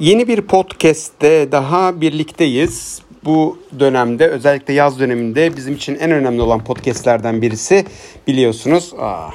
Yeni bir podcast'te daha birlikteyiz. Bu dönemde özellikle yaz döneminde bizim için en önemli olan podcast'lerden birisi biliyorsunuz. Aa,